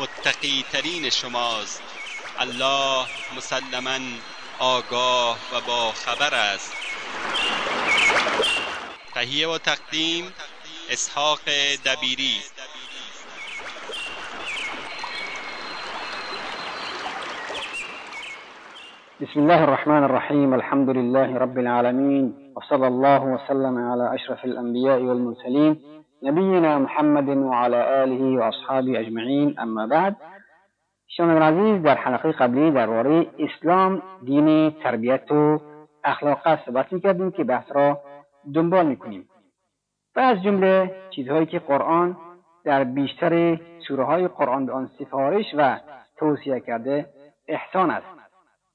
متقی ترین شماست. الله مسلما آگاه و با خبر است. تهیه و تقدیم اسحاق دبیری. بسم الله الرحمن الرحيم الحمد لله رب العالمين وصلى الله وسلم على أشرف الأنبياء والمرسلين نبينا محمد وعلى آله وأصحابه أجمعين. أما بعد شما عزیز در حلقه قبلی درباره اسلام دین تربیت و اخلاق صحبت می‌کردیم که بحث را دنبال می‌کنیم. و از جمله چیزهایی که قرآن در بیشتر سوره های قرآن به آن سفارش و توصیه کرده احسان است.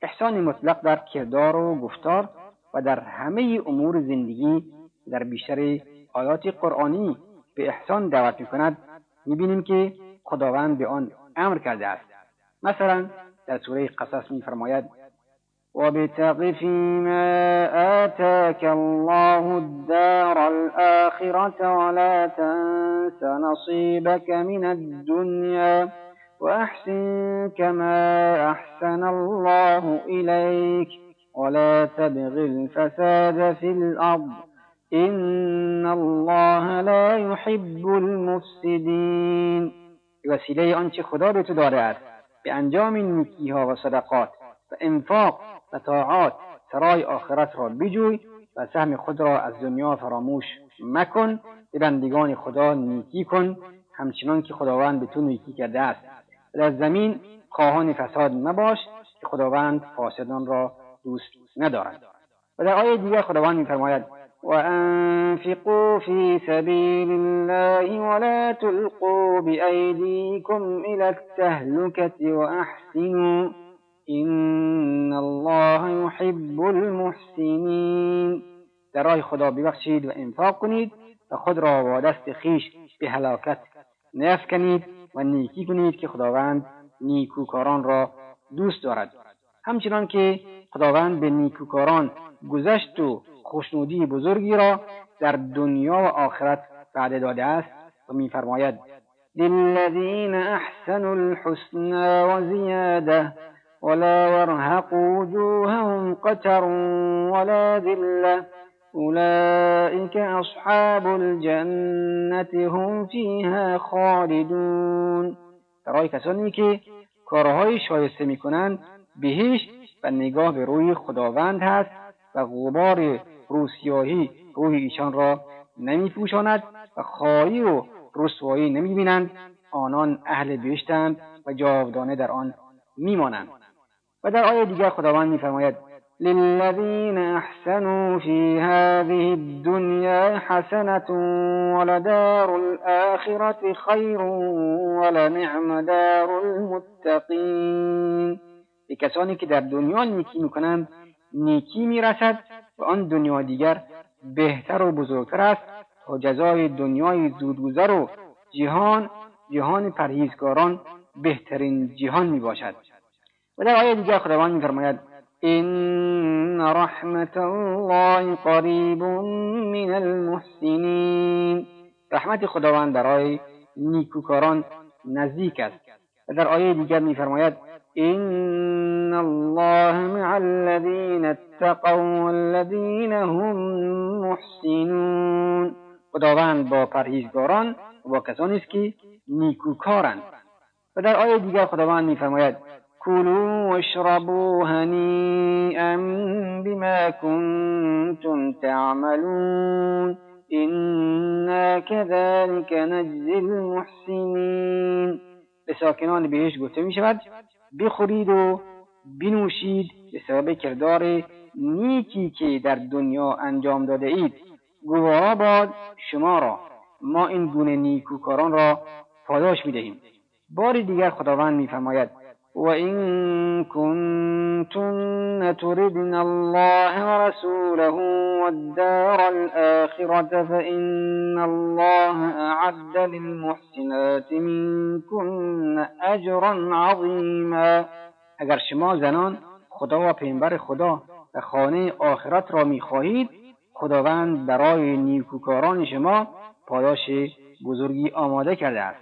احسان مطلق در کردار و گفتار و در همه امور زندگی در بیشتر آیات قرآنی به احسان دعوت می کند می بینیم که خداوند به آن أمر کرده است. مثلا در سوره قصص می فرماید وابتغ فيما آتاك الله الدار الآخرة ولا تنس نصيبك من الدنيا وأحسن كما أحسن الله إليك ولا تبغ الفساد في الأرض. إن الله لا يحب المفسدين وسیله آنچه خدا به تو داده است به انجام نیکیها و صدقات و انفاق و طاعات سرای آخرت را بجوی و سهم خود را از دنیا فراموش مکن به بندگان خدا نیکی کن همچنان که خداوند به تو نیکی کرده است. در زمین خواهان فساد مباش که خداوند فاسدان را دوست ندارد. و در آیه دیگر خداوند میفرماید وأنفقوا في سبيل الله ولا تلقوا بأيديكم إلى التهلكة وأحسنوا إن الله يحب المحسنين. در خدا ببخشید و انفاق کنید و خود را با دست خیش به هلاکت نیفکنید و نیکی کنید که خداوند نیکوکاران را دوست دارد. همچنان که خداوند به نیکوکاران گذشت و خوشنودی بزرگی را در دنیا و آخرت وعده داده است و میفرماید للذین احسنوا الحسنى وزیاده ولا يرهق وجوههم قتر ولا ذله أولئك أصحاب الجنة هم فيها خالدون. برای کسانی که کارهای شایسته می‌کنند بهشت و نگاه به روی خداوند هست و غبار روسیاهی روی ایشان را نمیپوشاند و خواهی و رسوایی نمی‌بینند. آنان اهل بهشتند و جاودانه در آن میمانند. و در آیه دیگر خداوند میفرماید للذين أحسنوا في هذه الدنيا حسنة ولدار الآخرة خير ولنعم دار المتقين به کسانی که در دنیا نیکی می‌کنند نیکی می‌رسد و آن دنیا دیگر بهتر و بزرگتر است تا جزای دنیای زودگذر و جهان جهان پرهیزگاران بهترین جهان می باشد و در آیه دیگر خداوند میفرماید إن رحمة الله قریب من المحسنین. رحمت خداوند برای نیکوکاران نزدیک است. در آیه دیگر میفرماید إن الله مع الذين اتقوا والذين هم محسنون خداوند با پرهیزگاران و با کسانی است که نیکوکارند. و در آیه دیگر خداوند میفرماید كلوا واشربوا هنيئا بما كنتم تعملون إنا كذلك نجزي المحسنین به ساکنان بهش گفته می شود بخورید و بنوشید به سبب کردار نیکی که در دنیا انجام داده اید. گواه باد شما را ما این گونه نیکوکاران را پاداش می دهیم بار دیگر خداوند میفرماید وإن كنتن تردن الله ورسوله والدار الآخرة فإن الله أعد للمحسنات منكن أجرا عظيما. اگر شما زنان خدا و پیامبر خدا و خانه آخرت را می‌خواهید خداوند برای نیکوکاران شما پاداش بزرگی آماده کرده است.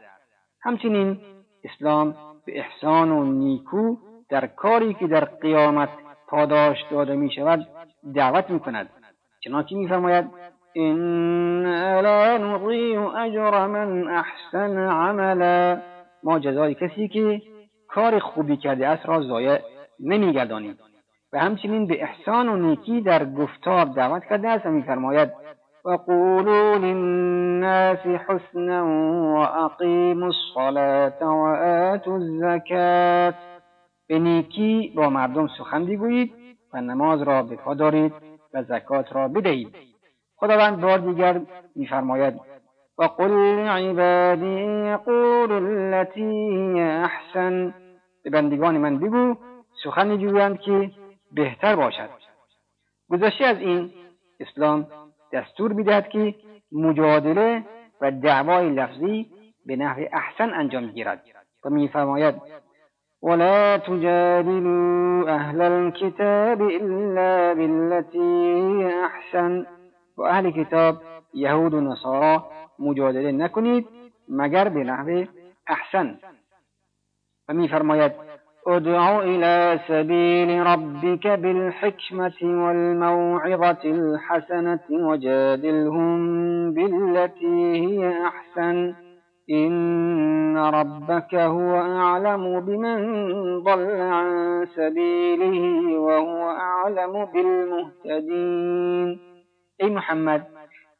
همچنین اسلام به احسان و نیکو در کاری که در قیامت پاداش داده می شود دعوت می کند چنانکه می فرماید این لا نضیع اجر من احسن عملا. ما جزای کسی که کار خوبی کرده است را ضایع نمیگردانیم. و همچنین به احسان و نیکی در گفتار دعوت کرده است و میفرماید وقولوا للناس حسنا وأقيموا الصلاة وآتوا الزکات به نیکی با مردم سخن بگویید و نماز را به پا دارید و زکات را بدهید. خداوند بار دیگر میفرماید وقل لعبادی یقول التي احسن به من بگو سخنی جویند که بهتر باشد. گذشته از این اسلام دستور میدهد که مجادله و دعوای لفظی به نحو احسن انجام گیرد. و میفرماید ولا تجادلوا أهل الكتاب إلا بالتي أحسن. و أهل کتاب یهود و نصارا مجادله نکنید مگر به نحو احسن. و میفرماید ادع إلى سبيل ربك بالحكمة والموعظة الحسنة وجادلهم بالتي هي أحسن. إن ربك هو أعلم بمن ضل عن سبيله وهو أعلم بالمهتدين. ای محمد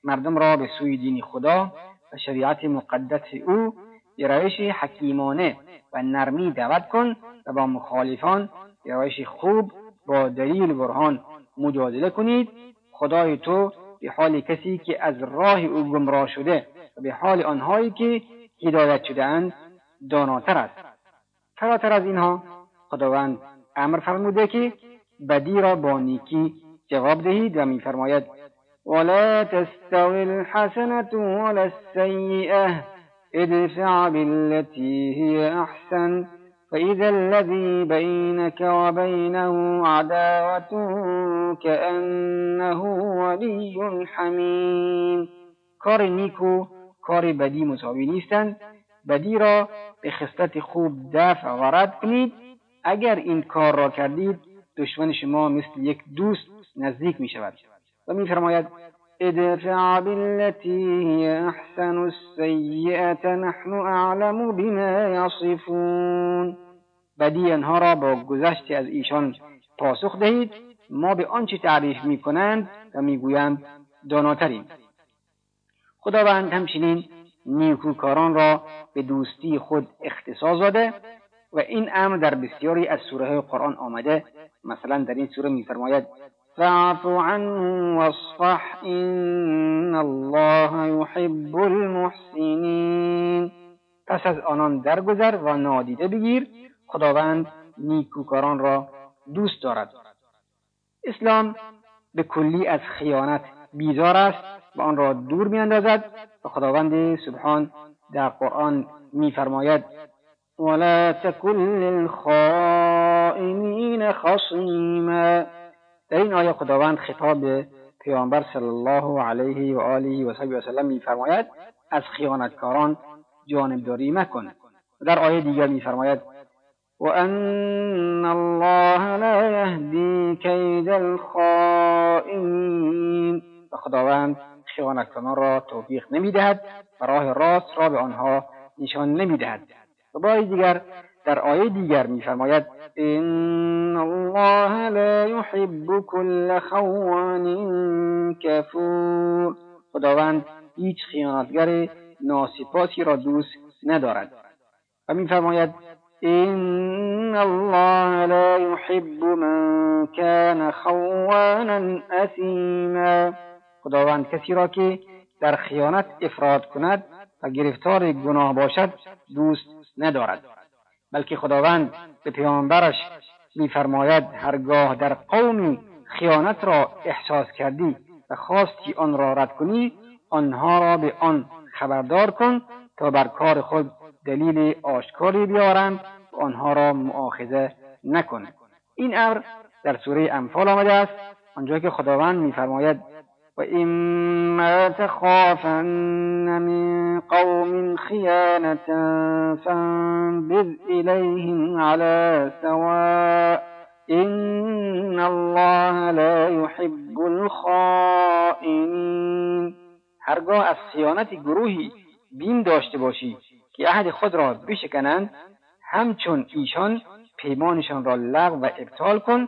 مردم را به سوی دین خدا و شریعت مقدس أو گرایش حکیمانه و نرمی دعوت کن و با مخالفان روش خوب با دلیل برهان مجادله کنید. خدای تو به حال کسی که از راه او گمراه شده و به حال آنهایی که هدایت شده اند داناتر است. فراتر از اینها خداوند امر فرموده که بدی را با نیکی جواب دهید و میفرماید ولا تستوی الحسنة ولا السیئه ادفع بالتي هي احسن فإذا الذي بينك وبينه عداوة كأنه ولي حمیم کار نیکو کار بدی مساوی نیستند بدی را به خصلت خوب دفع و رد کنید. اگر این کار را کردید دشمن شما مثل یک دوست نزدیک می شود و میفرماید ادفع بالتي هي احسن السیئة نحن اعلم بما یصفون بدی آنها را با گذشت از ایشان پاسخ دهید. ما به آنچه تعریف می‌کنند و می‌گویند داناتریم. خداوند همچنین نیکوکاران را به دوستی خود اختصاص داده و این امر در بسیاری از سوره قرآن آمده مثلا در این سوره میفرماید فاعف عنهم واصفح ان الله يحب المحسنین پس از آنان درگذر و نادیده بگیر. خداوند نیکوکاران را دوست دارد. اسلام به کلی از خیانت بیزار است و آن را دور میاندازد و خداوند سبحان در قرآن میفرماید ولا تکن للخائنین خصیما در این آیه خداوند خطاب پیامبر صلی الله علیه و آله و صحبه وسلم میفرماید از خیانتکاران جانبداری مکن. و در آیه دیگر میفرماید وأن الله لا يهدي كید الخائنین. و خداوند خیانتکنان را توفیق نمی‌دهد و راه راست را به آنها نشان نمی‌دهد. و باری دیگر در آیه دیگر میفرماید ان الله لا يحب كل خوان کفور خداوند هیچ خیانتگر ناسپاسی را دوست ندارد. و میفرماید ان الله لا يحب من كان خوانا اثیما خداوند کسی را که در خیانت افراد کند و گرفتار گناه باشد دوست ندارد. بلکه خداوند به پیامبرش میفرماید هرگاه در قومی خیانت را احساس کردی و خواستی آن را رد کنی آنها را به آن خبردار کن تا بر کار خود دلیل آشکاری بیارند و آنها را مؤاخذه نکن. این امر در سوره انفال آمده است. آنجا که خداوند میفرماید و اما تخافن من قوم خیانة فانبذ الیهم على سواء ان الله لا يحب الخائنین هرگاه از خیانت گروهی بیم داشته باشی که عهد خود را بشکنند همچون ایشان پیمانشان را لغو و ابطال کن.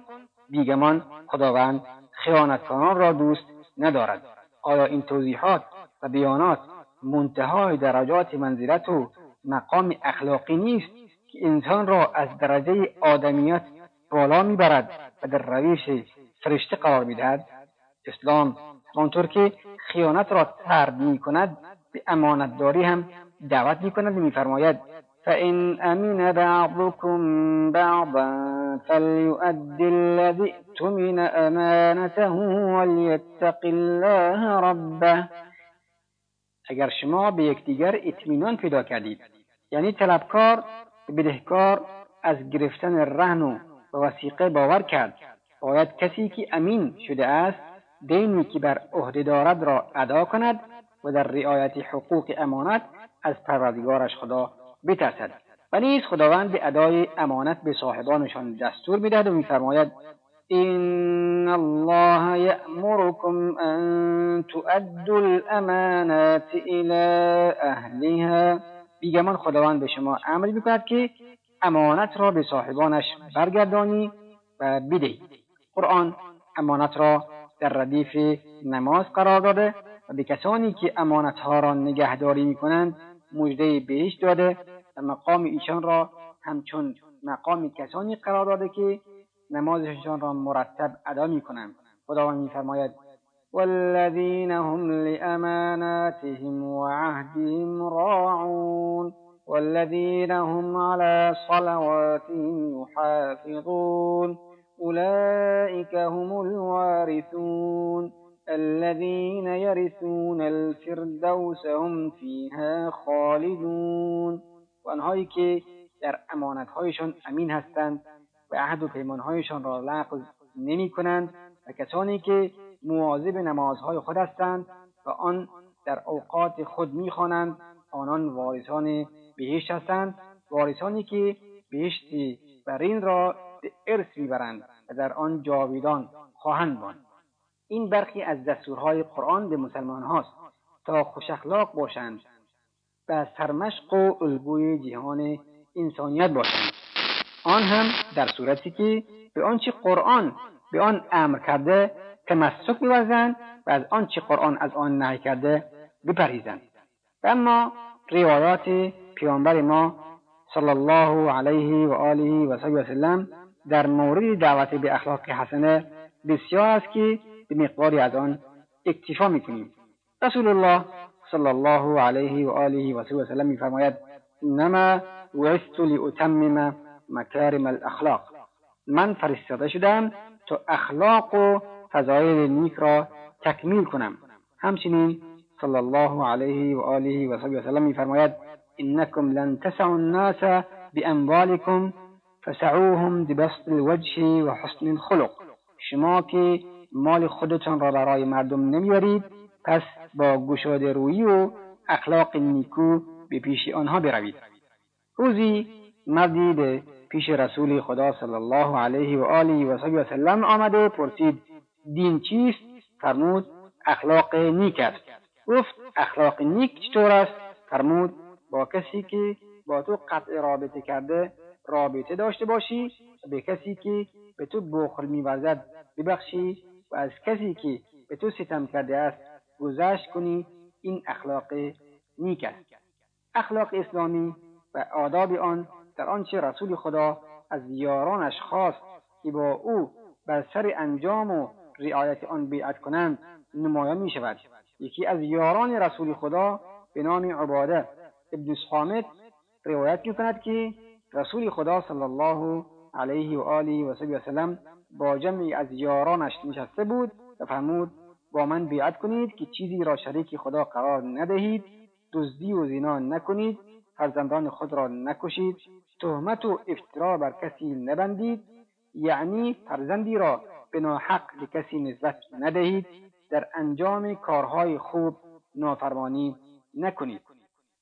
بیگمان خداوند خیانتکاران را دوست ندارد. آیا این توضیحات و بیانات منتهای درجات منزلت و مقام اخلاقی نیست که انسان را از درجه آدمیت بالا می‌برد و در رویش فرشته قرار می‌دهد؟ اسلام همانطور که خیانت را ترد می‌کند به امانتداری هم دعوت می‌کند و میفرماید فإن أمن بعضكم بعضا فليؤد الذي اؤتمن أمانته وليتق الله ربه. اگر شما به یکدیگر اطمینان پیدا کردید یعنی طلبکار بدهکار از گرفتن رهن و وسیقه باور کرد باید کسی که امین شده است دینی که بر عهده دارد را ادا کند و در رعایت حقوق امانت از پروردگارش خدا بترسد. و نیز خداوند به ادای امانت به صاحبانشان دستور می‌دهد و میفرماید این الله یأمرکم ان تؤدوا الامانات الى اهلها. بیگمان خداوند به شما امر می‌کند که امانت را به صاحبانش برگردانی و بدهید قرآن امانت را در ردیف نماز قرار داده و به کسانی که امانتها را نگهداری می‌کنند مژده بهش داده مقام ایشان را همچون مقام کسانی قرار داده که نمازشان را مرتب ادا می‌کنند. خداوند میفرماید والذین هم لأماناتهم وعهدهم راعون والذین هم على صلواتهم يحافظون أولئك هم الوارثون الذين يرثون الفردوس هم فيها خالدون. و آنهایی که در امانتهایشان امین هستند و عهد و پیمانهایشان را لغو نمی کنند و کسانی که مواظب نمازهای خود هستند و آن در اوقات خود می‌خوانند آنان وارثان بهشت هستند. وارثانی که بهشت برین را به ارث می‌برند و در آن جاویدان خواهند ماند. این برخی از دستورهای قرآن به مسلمان هاست تا خوش اخلاق باشند. و سرمشق و الگوی جهان انسانیت باشند. آن هم در صورتی که به آنچه قرآن به آن امر کرده تمسک بورزند و از آنچه قرآن از آن نهی کرده بپرهیزند. و اما روایات پیامبر ما صلی الله علیه و آله و وسلم در مورد دعوت به اخلاق حسنه بسیار است که به مقداری از آن اکتفا می‌کنیم. رسول الله صلی الله علیه و آله و وسلم میفرماید انما بعثت لاتمم مکارم الاخلاق من فرستاده شدم تا اخلاق و فضایل نیک را تکمیل کنم. همچنین صلی الله علیه و آله و وسلم میفرماید انکم لن تسعوا الناس باموالکم فسعوهم ببسط الوجه و حسن الخلق. شما که مال خودتان را برای مردم نمیارید پس با گشاده رویی و اخلاق نیکو به پیش آنها بروید. روزی مردی به پیش رسول خدا صلی الله علیه و آله و سلم آمده پرسید دین چیست؟ فرمود اخلاق نیک است. گفت اخلاق نیک چطور است؟ فرمود با کسی که با تو قطع رابطه کرده رابطه داشته باشی و به کسی که به تو بخل میورزد ببخشی و از کسی که به تو ستم کرده است گذشت کنی این اخلاق نیک است. اخلاق اسلامی و آداب آن در آنچه رسول خدا از یارانش خواست که با او بر سر انجام و رعایت آن بیعت کنند نمایان می شود یکی از یاران رسول خدا به نام عباده ابن صامت روایت می کند که رسول خدا صلی الله علیه و آله و سلم با جمعی از یارانش نشسته بود و فرمود با من بیعت کنید که چیزی را شریک خدا قرار ندهید دزدی و زنا نکنید فرزندان خود را نکشید تهمت و افترا بر کسی نبندید یعنی فرزندی را به ناحق به کسی نسبت ندهید در انجام کارهای خوب نافرمانی نکنید.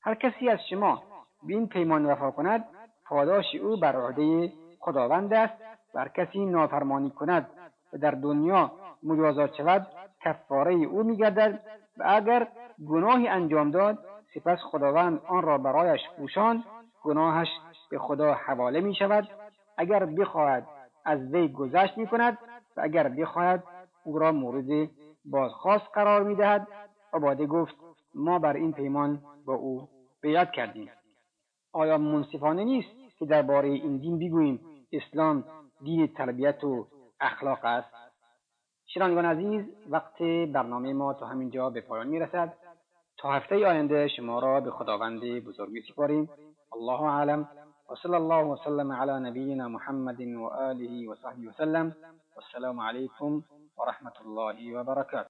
هر کسی از شما به این پیمان وفا کند پاداش او بر عهده خداوند است. و کسی نافرمانی کند و در دنیا مجازات شود کفاره او میگردد و اگر گناهی انجام داد سپس خداوند آن را برایش پوشاند گناهش به خدا حواله می شود اگر بخواهد از وی گذشت می کند و اگر بخواهد او را مورد بازخواست قرار می دهد عباده گفت ما بر این پیمان با او بیعت کردیم. آیا منصفانه نیست که درباره این دین بگوییم؟ اسلام دین تربیت و اخلاق است. شنوندگان عزیز وقت برنامه ما تا همینجا به پایان می‌رسد. تا هفته آینده شما را به خداوند بزرگ میسپاریم. الله اعلم. وصلى الله وسلم على نبينا محمد وآله وصحبه وسلم والسلام عليكم ورحمة الله وبركاته